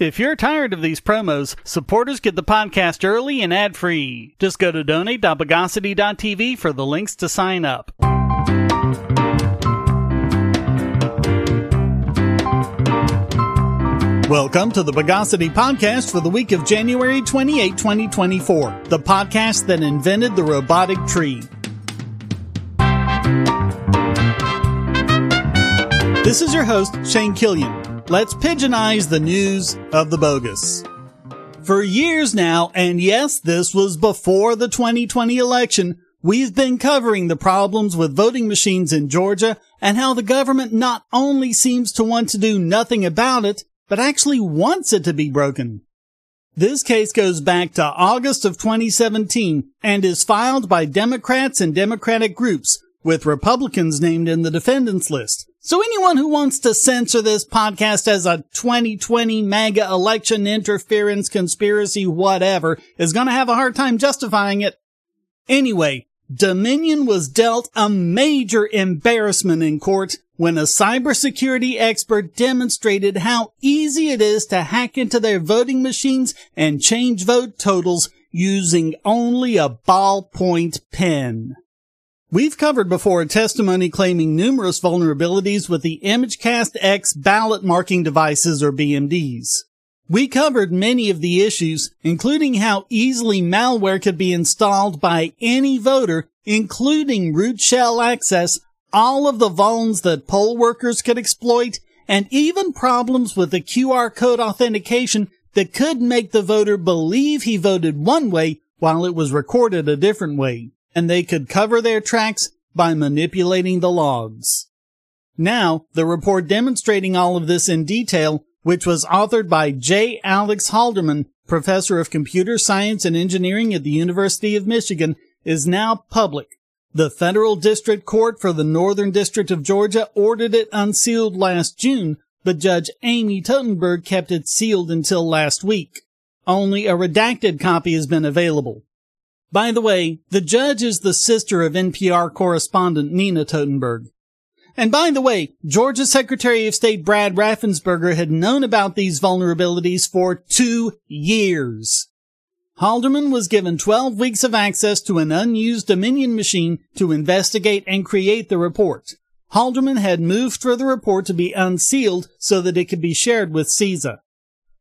If you're tired of these promos, supporters get the podcast early and ad free. Just go to donate.bogosity.tv for the links to sign up. Welcome to the Bogosity Podcast for the week of January 28, 2024, the podcast that invented the robotic tree. This is your host, Shane Killian. Let's pigeonize the news of the bogus. For years now, and yes, this was before the 2020 election, we've been covering the problems with voting machines in Georgia and how the government not only seems to want to do nothing about it, but actually wants it to be broken. This case goes back to August of 2017 and is filed by Democrats and Democratic groups with Republicans named in the defendants list. So anyone who wants to censor this podcast as a 2020 mega election interference conspiracy whatever is going to have a hard time justifying it. Anyway, Dominion was dealt a major embarrassment in court when a cybersecurity expert demonstrated how easy it is to hack into their voting machines and change vote totals using only a ballpoint pen. We've covered before a testimony claiming numerous vulnerabilities with the ImageCast X ballot marking devices or BMDs. We covered many of the issues, including how easily malware could be installed by any voter, including root shell access, all of the vulns that poll workers could exploit, and even problems with the QR code authentication that could make the voter believe he voted one way while it was recorded a different way and they could cover their tracks by manipulating the logs. Now, the report demonstrating all of this in detail, which was authored by J. Alex Halderman, professor of computer science and engineering at the University of Michigan, is now public. The federal district court for the Northern District of Georgia ordered it unsealed last June, but Judge Amy Totenberg kept it sealed until last week. Only a redacted copy has been available. By the way, the judge is the sister of NPR correspondent Nina Totenberg. And by the way, Georgia Secretary of State Brad Raffensperger had known about these vulnerabilities for two years. Halderman was given 12 weeks of access to an unused Dominion machine to investigate and create the report. Halderman had moved for the report to be unsealed so that it could be shared with CISA.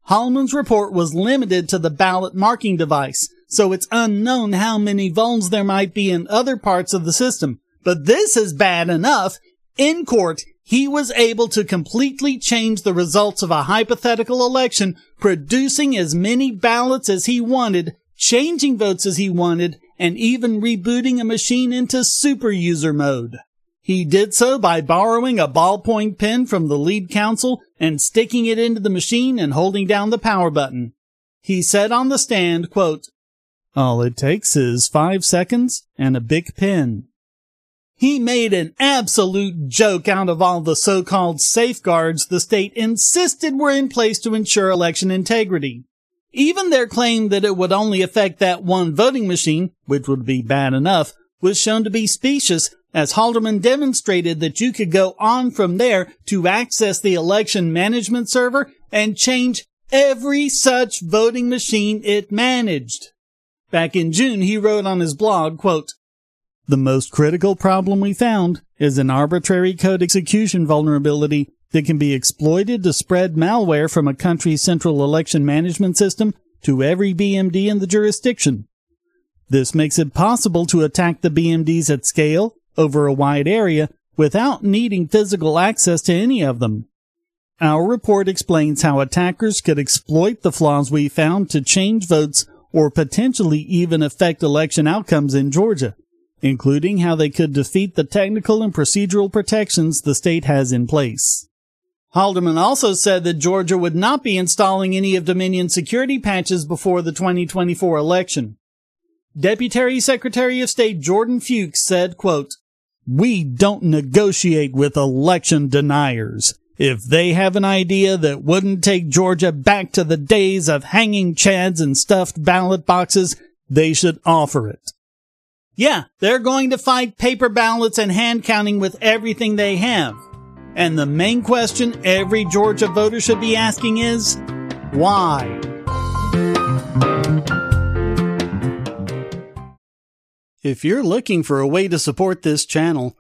Halderman's report was limited to the ballot marking device, so it's unknown how many vulns there might be in other parts of the system. But this is bad enough. In court, he was able to completely change the results of a hypothetical election, producing as many ballots as he wanted, changing votes as he wanted, and even rebooting a machine into super user mode. He did so by borrowing a ballpoint pen from the lead counsel and sticking it into the machine and holding down the power button. He said on the stand, quote, all it takes is five seconds and a big pen. He made an absolute joke out of all the so-called safeguards the state insisted were in place to ensure election integrity. Even their claim that it would only affect that one voting machine, which would be bad enough, was shown to be specious as Halderman demonstrated that you could go on from there to access the election management server and change every such voting machine it managed. Back in June, he wrote on his blog, quote, The most critical problem we found is an arbitrary code execution vulnerability that can be exploited to spread malware from a country's central election management system to every BMD in the jurisdiction. This makes it possible to attack the BMDs at scale over a wide area without needing physical access to any of them. Our report explains how attackers could exploit the flaws we found to change votes or potentially even affect election outcomes in Georgia, including how they could defeat the technical and procedural protections the state has in place. Halderman also said that Georgia would not be installing any of Dominion's security patches before the 2024 election. Deputy Secretary of State Jordan Fuchs said, quote, We don't negotiate with election deniers. If they have an idea that wouldn't take Georgia back to the days of hanging chads and stuffed ballot boxes, they should offer it. Yeah, they're going to fight paper ballots and hand counting with everything they have. And the main question every Georgia voter should be asking is, Why? If you're looking for a way to support this channel,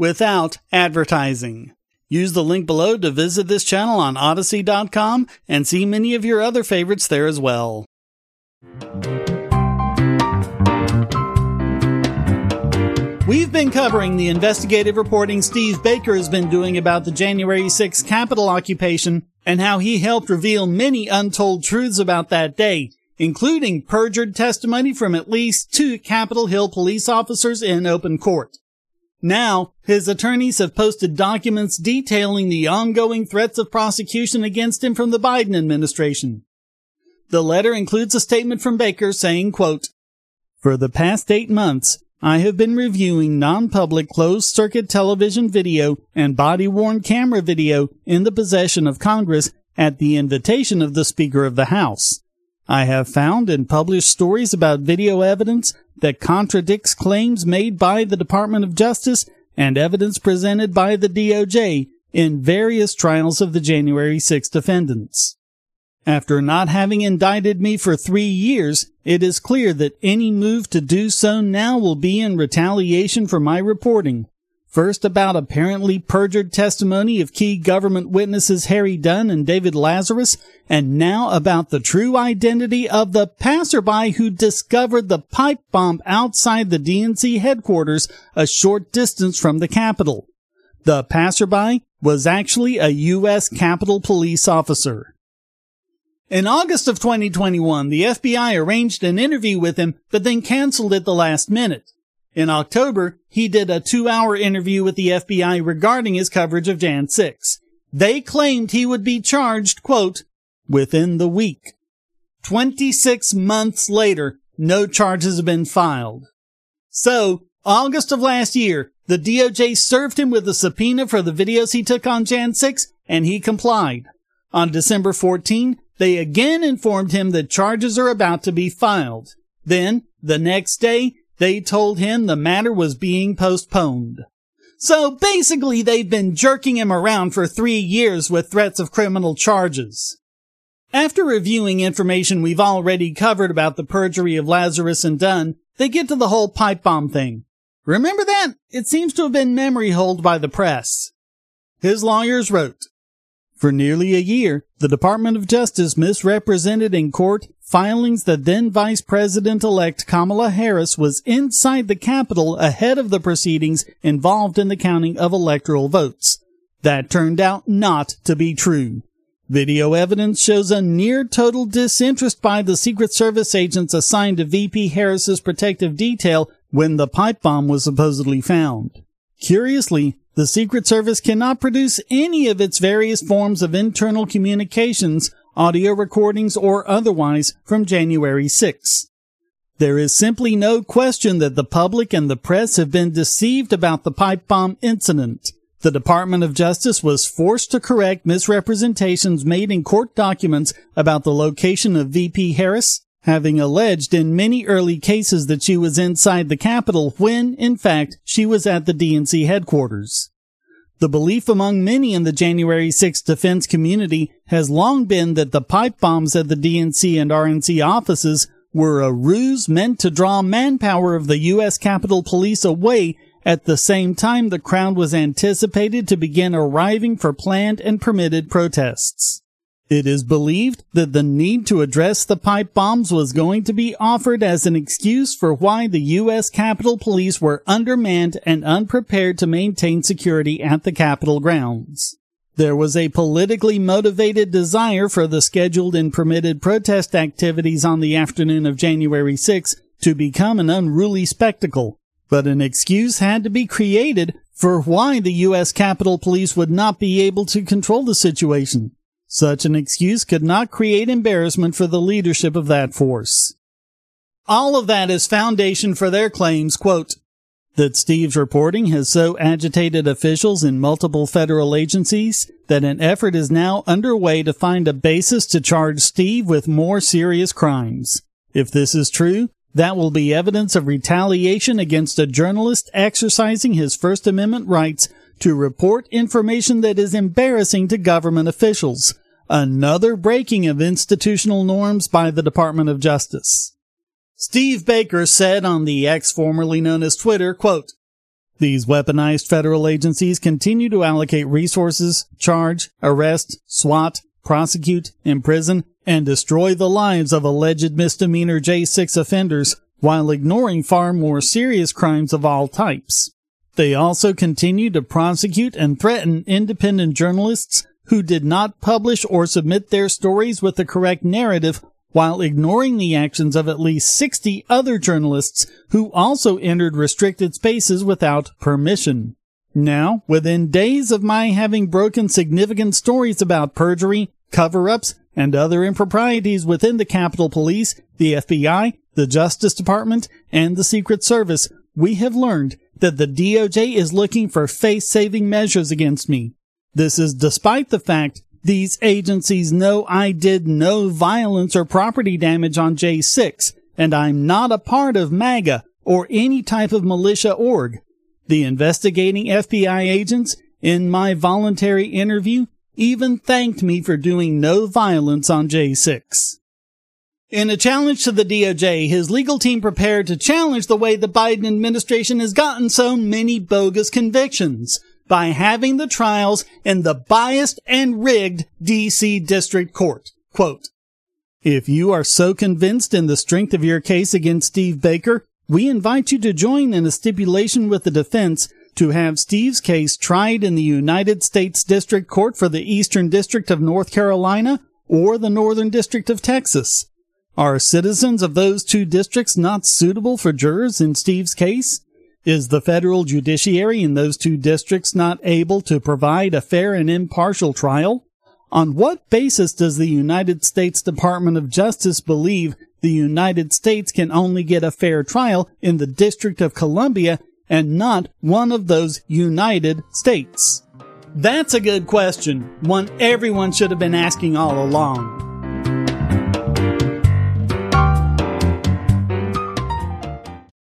without advertising. Use the link below to visit this channel on Odysee.com and see many of your other favorites there as well. We've been covering the investigative reporting Steve Baker has been doing about the January 6th Capitol occupation and how he helped reveal many untold truths about that day, including perjured testimony from at least two Capitol Hill police officers in open court. Now, his attorneys have posted documents detailing the ongoing threats of prosecution against him from the Biden administration. The letter includes a statement from Baker saying, quote, For the past eight months, I have been reviewing non-public closed circuit television video and body-worn camera video in the possession of Congress at the invitation of the Speaker of the House. I have found and published stories about video evidence that contradicts claims made by the Department of Justice and evidence presented by the DOJ in various trials of the January 6 defendants. After not having indicted me for three years, it is clear that any move to do so now will be in retaliation for my reporting, First about apparently perjured testimony of key government witnesses Harry Dunn and David Lazarus, and now about the true identity of the passerby who discovered the pipe bomb outside the DNC headquarters a short distance from the Capitol. The passerby was actually a U.S. Capitol Police officer. In August of 2021, the FBI arranged an interview with him, but then canceled it the last minute. In October, he did a two hour interview with the FBI regarding his coverage of Jan 6. They claimed he would be charged, quote, within the week. 26 months later, no charges have been filed. So, August of last year, the DOJ served him with a subpoena for the videos he took on Jan 6, and he complied. On December 14, they again informed him that charges are about to be filed. Then, the next day, they told him the matter was being postponed. So basically they've been jerking him around for three years with threats of criminal charges. After reviewing information we've already covered about the perjury of Lazarus and Dunn, they get to the whole pipe bomb thing. Remember that? It seems to have been memory holed by the press. His lawyers wrote, for nearly a year, the Department of Justice misrepresented in court filings that then Vice President-elect Kamala Harris was inside the Capitol ahead of the proceedings involved in the counting of electoral votes. That turned out not to be true. Video evidence shows a near total disinterest by the Secret Service agents assigned to VP Harris's protective detail when the pipe bomb was supposedly found. Curiously, the Secret Service cannot produce any of its various forms of internal communications, audio recordings, or otherwise from January 6. There is simply no question that the public and the press have been deceived about the pipe bomb incident. The Department of Justice was forced to correct misrepresentations made in court documents about the location of VP Harris, having alleged in many early cases that she was inside the Capitol when, in fact, she was at the DNC headquarters. The belief among many in the January 6 defense community has long been that the pipe bombs at the DNC and RNC offices were a ruse meant to draw manpower of the U.S. Capitol Police away at the same time the crowd was anticipated to begin arriving for planned and permitted protests. It is believed that the need to address the pipe bombs was going to be offered as an excuse for why the U.S. Capitol Police were undermanned and unprepared to maintain security at the Capitol grounds. There was a politically motivated desire for the scheduled and permitted protest activities on the afternoon of January 6 to become an unruly spectacle, but an excuse had to be created for why the U.S. Capitol Police would not be able to control the situation. Such an excuse could not create embarrassment for the leadership of that force. All of that is foundation for their claims, quote, that Steve's reporting has so agitated officials in multiple federal agencies that an effort is now underway to find a basis to charge Steve with more serious crimes. If this is true, that will be evidence of retaliation against a journalist exercising his First Amendment rights to report information that is embarrassing to government officials. Another breaking of institutional norms by the Department of Justice. Steve Baker said on the X formerly known as Twitter, quote, these weaponized federal agencies continue to allocate resources, charge, arrest, swat, prosecute, imprison, and destroy the lives of alleged misdemeanor J6 offenders while ignoring far more serious crimes of all types. They also continue to prosecute and threaten independent journalists who did not publish or submit their stories with the correct narrative while ignoring the actions of at least 60 other journalists who also entered restricted spaces without permission. Now, within days of my having broken significant stories about perjury, cover-ups, and other improprieties within the Capitol Police, the FBI, the Justice Department, and the Secret Service, we have learned that the DOJ is looking for face-saving measures against me. This is despite the fact these agencies know I did no violence or property damage on J6, and I'm not a part of MAGA or any type of militia org. The investigating FBI agents, in my voluntary interview, even thanked me for doing no violence on J6. In a challenge to the DOJ, his legal team prepared to challenge the way the Biden administration has gotten so many bogus convictions by having the trials in the biased and rigged DC District Court. Quote, if you are so convinced in the strength of your case against Steve Baker, we invite you to join in a stipulation with the defense to have Steve's case tried in the United States District Court for the Eastern District of North Carolina or the Northern District of Texas. Are citizens of those two districts not suitable for jurors in Steve's case? Is the federal judiciary in those two districts not able to provide a fair and impartial trial? On what basis does the United States Department of Justice believe the United States can only get a fair trial in the District of Columbia and not one of those United States? That's a good question, one everyone should have been asking all along.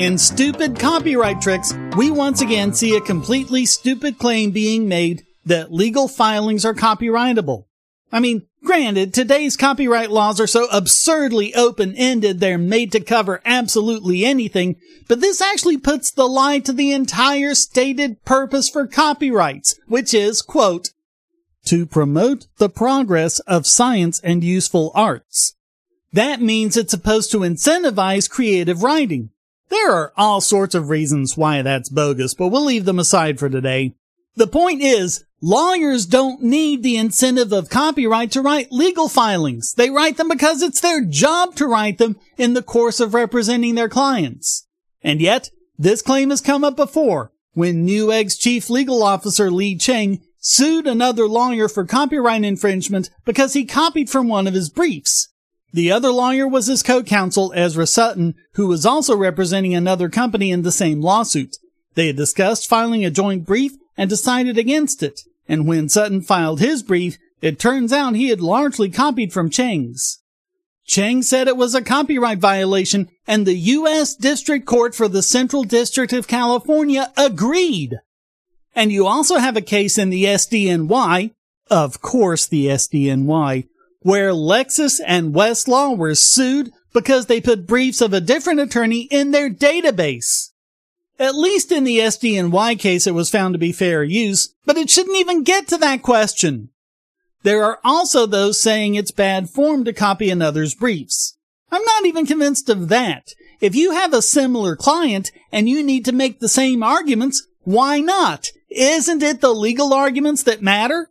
in stupid copyright tricks, we once again see a completely stupid claim being made that legal filings are copyrightable. I mean, granted, today's copyright laws are so absurdly open-ended they're made to cover absolutely anything, but this actually puts the lie to the entire stated purpose for copyrights, which is, quote, to promote the progress of science and useful arts. That means it's supposed to incentivize creative writing. There are all sorts of reasons why that's bogus, but we'll leave them aside for today. The point is, lawyers don't need the incentive of copyright to write legal filings. They write them because it's their job to write them in the course of representing their clients. And yet, this claim has come up before when Newegg's chief legal officer Lee Cheng sued another lawyer for copyright infringement because he copied from one of his briefs. The other lawyer was his co-counsel Ezra Sutton, who was also representing another company in the same lawsuit. They had discussed filing a joint brief and decided against it. And when Sutton filed his brief, it turns out he had largely copied from Cheng's. Cheng said it was a copyright violation, and the U.S. District Court for the Central District of California agreed. And you also have a case in the SDNY, of course the SDNY, where Lexis and Westlaw were sued because they put briefs of a different attorney in their database. At least in the SDNY case, it was found to be fair use, but it shouldn't even get to that question. There are also those saying it's bad form to copy another's briefs. I'm not even convinced of that. If you have a similar client and you need to make the same arguments, why not? Isn't it the legal arguments that matter?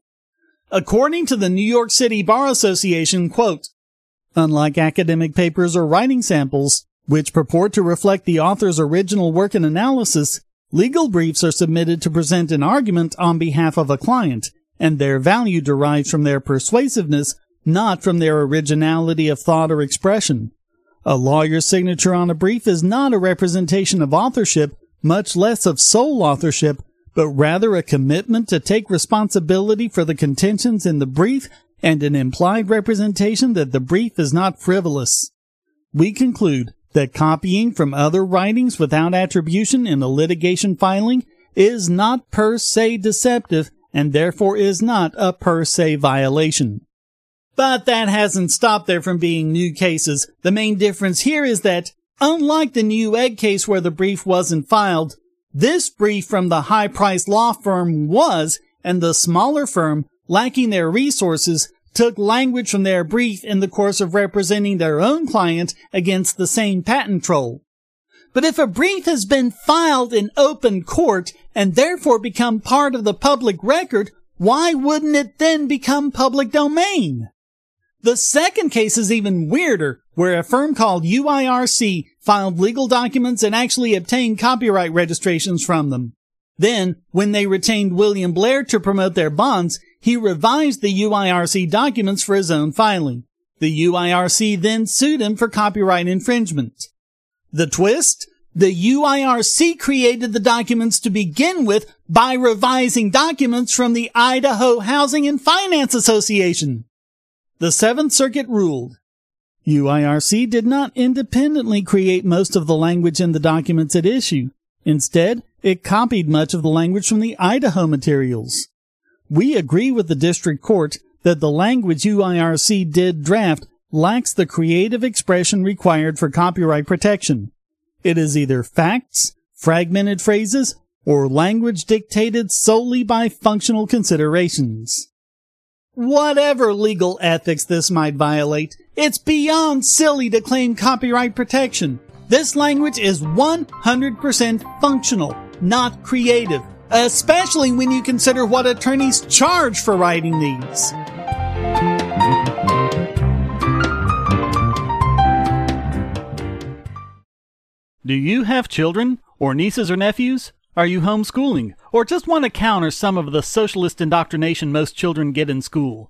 According to the New York City Bar Association, quote, Unlike academic papers or writing samples, which purport to reflect the author's original work and analysis, legal briefs are submitted to present an argument on behalf of a client, and their value derives from their persuasiveness, not from their originality of thought or expression. A lawyer's signature on a brief is not a representation of authorship, much less of sole authorship, but rather a commitment to take responsibility for the contentions in the brief and an implied representation that the brief is not frivolous. We conclude that copying from other writings without attribution in a litigation filing is not per se deceptive and therefore is not a per se violation. But that hasn't stopped there from being new cases. The main difference here is that, unlike the Newegg case where the brief wasn't filed, this brief from the high priced law firm was, and the smaller firm, lacking their resources, took language from their brief in the course of representing their own client against the same patent troll. But if a brief has been filed in open court and therefore become part of the public record, why wouldn't it then become public domain? The second case is even weirder, where a firm called UIRC filed legal documents and actually obtained copyright registrations from them. Then, when they retained William Blair to promote their bonds, he revised the UIRC documents for his own filing. The UIRC then sued him for copyright infringement. The twist? The UIRC created the documents to begin with by revising documents from the Idaho Housing and Finance Association. The Seventh Circuit ruled. UIRC did not independently create most of the language in the documents at issue. Instead, it copied much of the language from the Idaho materials. We agree with the district court that the language UIRC did draft lacks the creative expression required for copyright protection. It is either facts, fragmented phrases, or language dictated solely by functional considerations. Whatever legal ethics this might violate, it's beyond silly to claim copyright protection. This language is 100% functional, not creative especially when you consider what attorneys charge for writing these. Do you have children, or nieces or nephews? Are you homeschooling, or just want to counter some of the socialist indoctrination most children get in school?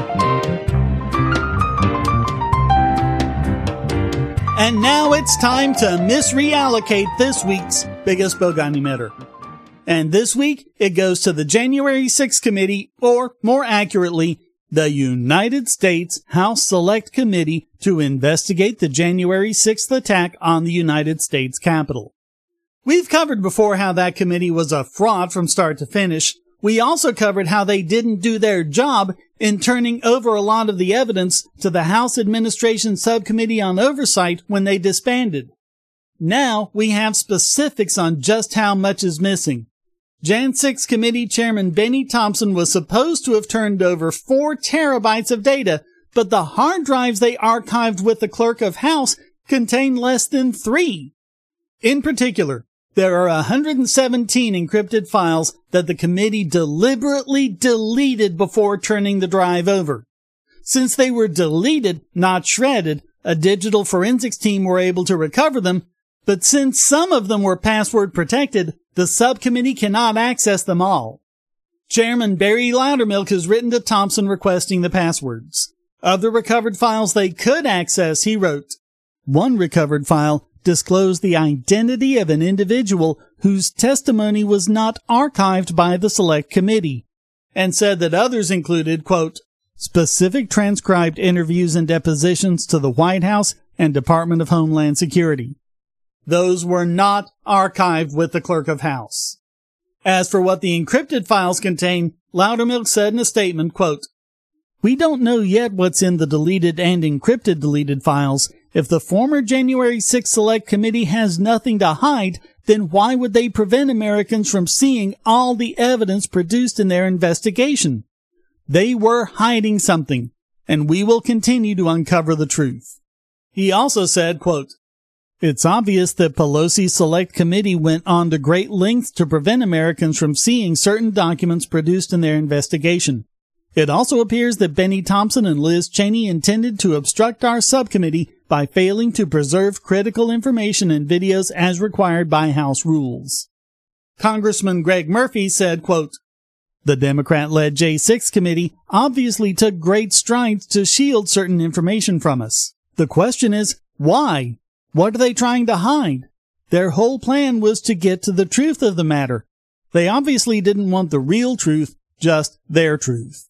And now it's time to misreallocate this week's biggest bogon emitter. And this week, it goes to the January 6th committee, or more accurately, the United States House Select Committee to investigate the January 6th attack on the United States Capitol. We've covered before how that committee was a fraud from start to finish, we also covered how they didn't do their job in turning over a lot of the evidence to the House Administration Subcommittee on Oversight when they disbanded. Now we have specifics on just how much is missing. Jan 6 Committee Chairman Benny Thompson was supposed to have turned over 4 terabytes of data, but the hard drives they archived with the Clerk of House contain less than 3. In particular, there are 117 encrypted files that the committee deliberately deleted before turning the drive over. Since they were deleted, not shredded, a digital forensics team were able to recover them, but since some of them were password protected, the subcommittee cannot access them all. Chairman Barry Loudermilk has written to Thompson requesting the passwords. Of the recovered files they could access, he wrote, one recovered file disclosed the identity of an individual whose testimony was not archived by the select committee and said that others included, quote, specific transcribed interviews and depositions to the White House and Department of Homeland Security. Those were not archived with the clerk of house. As for what the encrypted files contain, Loudermilk said in a statement, quote, we don't know yet what's in the deleted and encrypted deleted files, if the former January 6 Select Committee has nothing to hide, then why would they prevent Americans from seeing all the evidence produced in their investigation? They were hiding something, and we will continue to uncover the truth. He also said, quote, It's obvious that Pelosi's Select Committee went on to great lengths to prevent Americans from seeing certain documents produced in their investigation. It also appears that Benny Thompson and Liz Cheney intended to obstruct our subcommittee by failing to preserve critical information and videos as required by House rules. Congressman Greg Murphy said, quote, the Democrat-led J6 committee obviously took great strides to shield certain information from us. The question is, why? What are they trying to hide? Their whole plan was to get to the truth of the matter. They obviously didn't want the real truth, just their truth.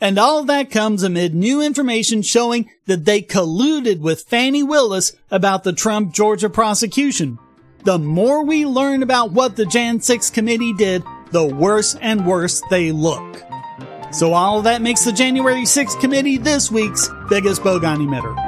And all that comes amid new information showing that they colluded with Fani Willis about the Trump Georgia prosecution. The more we learn about what the Jan 6 committee did, the worse and worse they look. So all that makes the January 6 committee this week's biggest bogon emitter.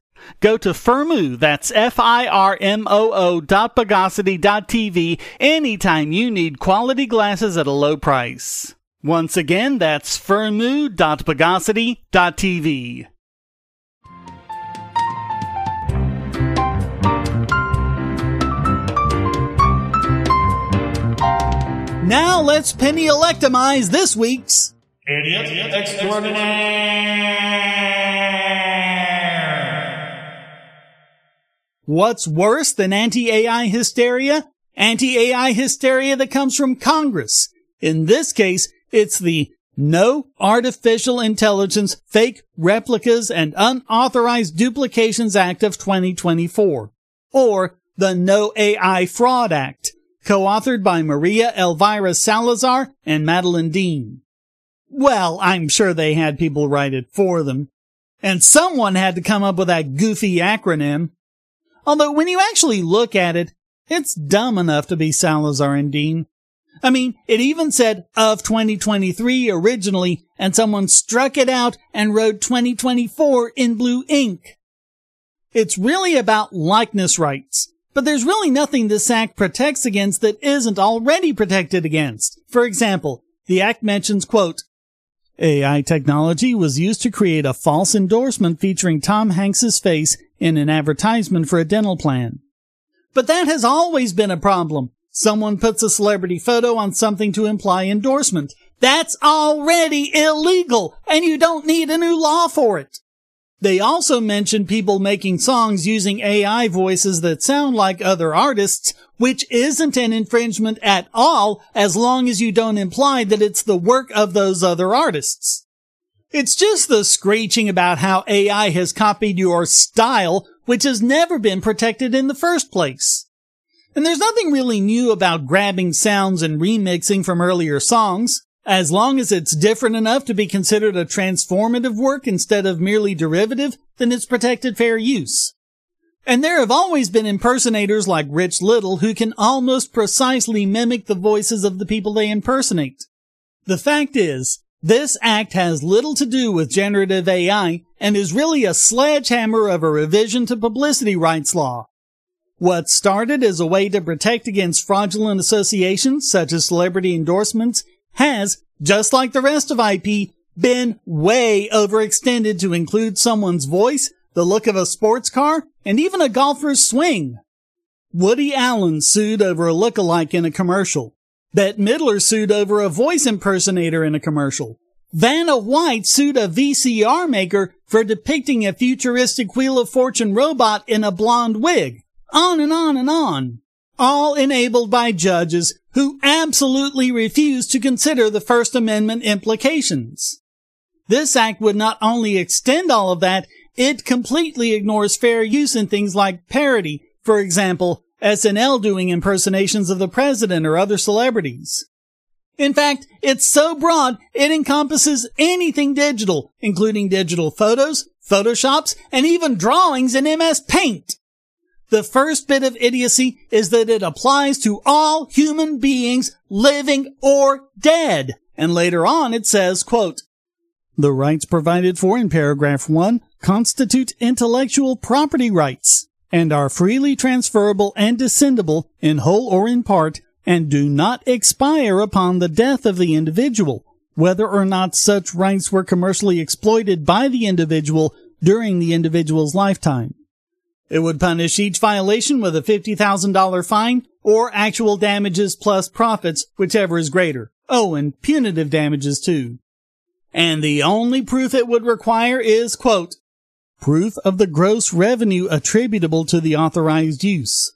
Go to Firmoo, that's F-I-R-M-O-O dot Bogosity dot TV anytime you need quality glasses at a low price. Once again, that's Firmoo dot dot TV. Now let's penny electomize this week's Idiot Extraordinaire. What's worse than anti-AI hysteria? Anti-AI hysteria that comes from Congress. In this case, it's the No Artificial Intelligence Fake Replicas and Unauthorized Duplications Act of 2024, or the No AI Fraud Act, co-authored by Maria Elvira Salazar and Madeleine Dean. Well, I'm sure they had people write it for them. And someone had to come up with that goofy acronym. Although when you actually look at it, It's dumb enough to be Salazar and Dean. I mean, it even said of 2023 originally, and someone struck it out and wrote 2024 in blue ink. It's really about likeness rights, but there's really nothing this act protects against that isn't already protected against. For example, the act mentions, quote, AI technology was used to create a false endorsement featuring Tom Hanks's face in an advertisement for a dental plan. But that has always been a problem. Someone puts a celebrity photo on something to imply endorsement. That's already illegal, and you don't need a new law for it. They also mention people making songs using AI voices that sound like other artists, which isn't an infringement at all as long as you don't imply that it's the work of those other artists. It's just the screeching about how AI has copied your style, which has never been protected in the first place. And there's nothing really new about grabbing sounds and remixing from earlier songs, as long as it's different enough to be considered a transformative work instead of merely derivative, then it's protected fair use. And there have always been impersonators like Rich Little who can almost precisely mimic the voices of the people they impersonate. The fact is, this act has little to do with generative AI and is really a sledgehammer of a revision to publicity rights law. What started as a way to protect against fraudulent associations such as celebrity endorsements has, just like the rest of IP, been way overextended to include someone's voice, the look of a sports car, and even a golfer's swing. Woody Allen sued over a look-alike in a commercial. Bette Midler sued over a voice impersonator in a commercial. Vanna White sued a VCR maker for depicting a futuristic Wheel of Fortune robot in a blonde wig. On and on and on. All enabled by judges who absolutely refuse to consider the First Amendment implications. This act would not only extend all of that, it completely ignores fair use in things like parody. For example, SNL doing impersonations of the president or other celebrities. In fact, it's so broad, it encompasses anything digital, including digital photos, photoshops, and even drawings in MS Paint. The first bit of idiocy is that it applies to all human beings, living or dead. And later on it says, quote, the rights provided for in paragraph 1 constitute intellectual property rights and are freely transferable and descendable in whole or in part and do not expire upon the death of the individual, whether or not such rights were commercially exploited by the individual during the individual's lifetime. It would punish each violation with a $50,000 fine or actual damages plus profits, whichever is greater. Oh, and punitive damages too. And the only proof it would require is, quote, proof of the gross revenue attributable to the authorized use.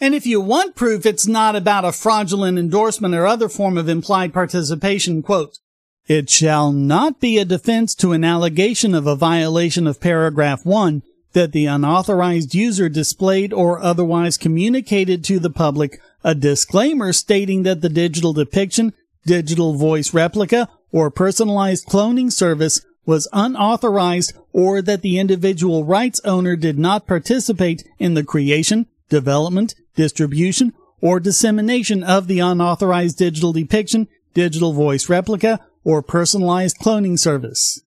And if you want proof it's not about a fraudulent endorsement or other form of implied participation, quote, it shall not be a defense to an allegation of a violation of paragraph 1 that the unauthorized user displayed or otherwise communicated to the public a disclaimer stating that the digital depiction, digital voice replica, or personalized cloning service was unauthorized or that the individual rights owner did not participate in the creation, development, distribution, or dissemination of the unauthorized digital depiction, digital voice replica, or personalized cloning service.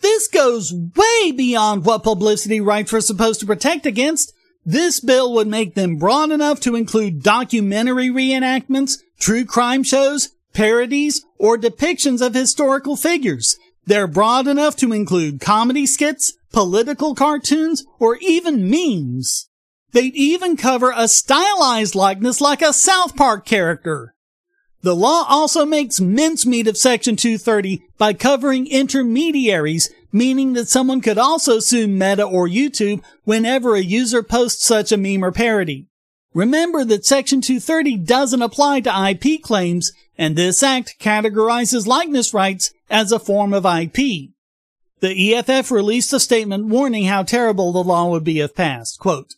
This goes way beyond what publicity rights were supposed to protect against. This bill would make them broad enough to include documentary reenactments, true crime shows, parodies, or depictions of historical figures. They're broad enough to include comedy skits, political cartoons, or even memes. They'd even cover a stylized likeness like a South Park character. The law also makes mincemeat of Section 230 by covering intermediaries, meaning that someone could also sue Meta or YouTube whenever a user posts such a meme or parody. Remember that Section 230 doesn't apply to IP claims, and this act categorizes likeness rights as a form of IP. The EFF released a statement warning how terrible the law would be if passed. Quote,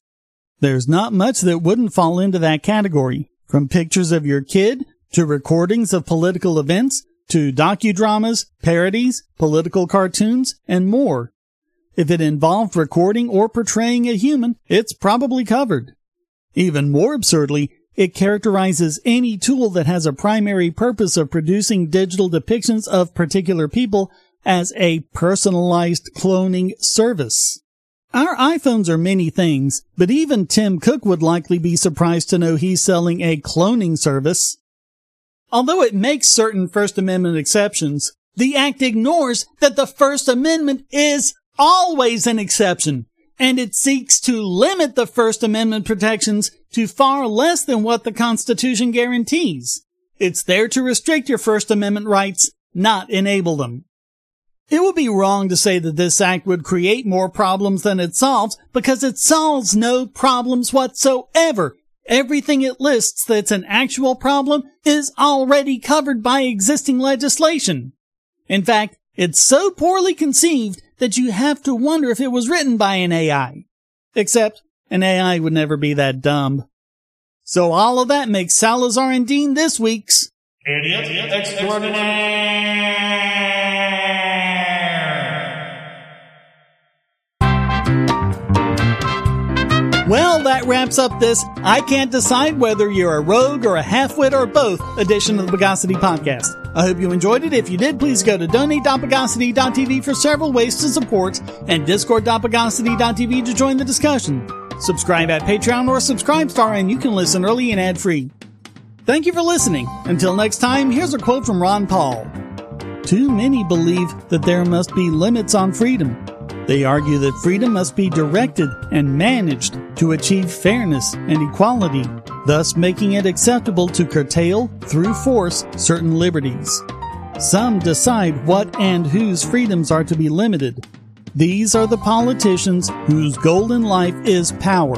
There's not much that wouldn't fall into that category, from pictures of your kid to recordings of political events, to docudramas, parodies, political cartoons, and more. If it involved recording or portraying a human, it's probably covered. Even more absurdly, it characterizes any tool that has a primary purpose of producing digital depictions of particular people as a personalized cloning service. Our iPhones are many things, but even Tim Cook would likely be surprised to know he's selling a cloning service. Although it makes certain First Amendment exceptions, the Act ignores that the First Amendment is always an exception, and it seeks to limit the First Amendment protections to far less than what the Constitution guarantees. It's there to restrict your First Amendment rights, not enable them. It would be wrong to say that this act would create more problems than it solves because it solves no problems whatsoever. Everything it lists that's an actual problem is already covered by existing legislation. In fact, it's so poorly conceived that you have to wonder if it was written by an AI. Except, an AI would never be that dumb. So all of that makes Salazar and Dean this week's Idiot. Well, that wraps up this I Can't Decide Whether You're a Rogue or a Halfwit or Both edition of the Bogosity Podcast. I hope you enjoyed it. If you did, please go to donate.bogosity.tv for several ways to support and discord.bogosity.tv to join the discussion. Subscribe at Patreon or Subscribestar and you can listen early and ad free. Thank you for listening. Until next time, here's a quote from Ron Paul. Too many believe that there must be limits on freedom. They argue that freedom must be directed and managed to achieve fairness and equality, thus making it acceptable to curtail, through force, certain liberties. Some decide what and whose freedoms are to be limited. These are the politicians whose goal in life is power.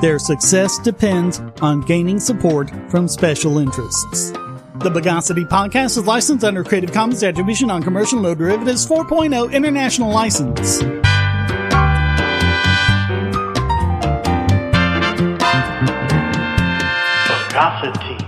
Their success depends on gaining support from special interests. The Bogosity podcast is licensed under Creative Commons Attribution Non-Commercial No Derivatives 4.0 International License. Bogosity.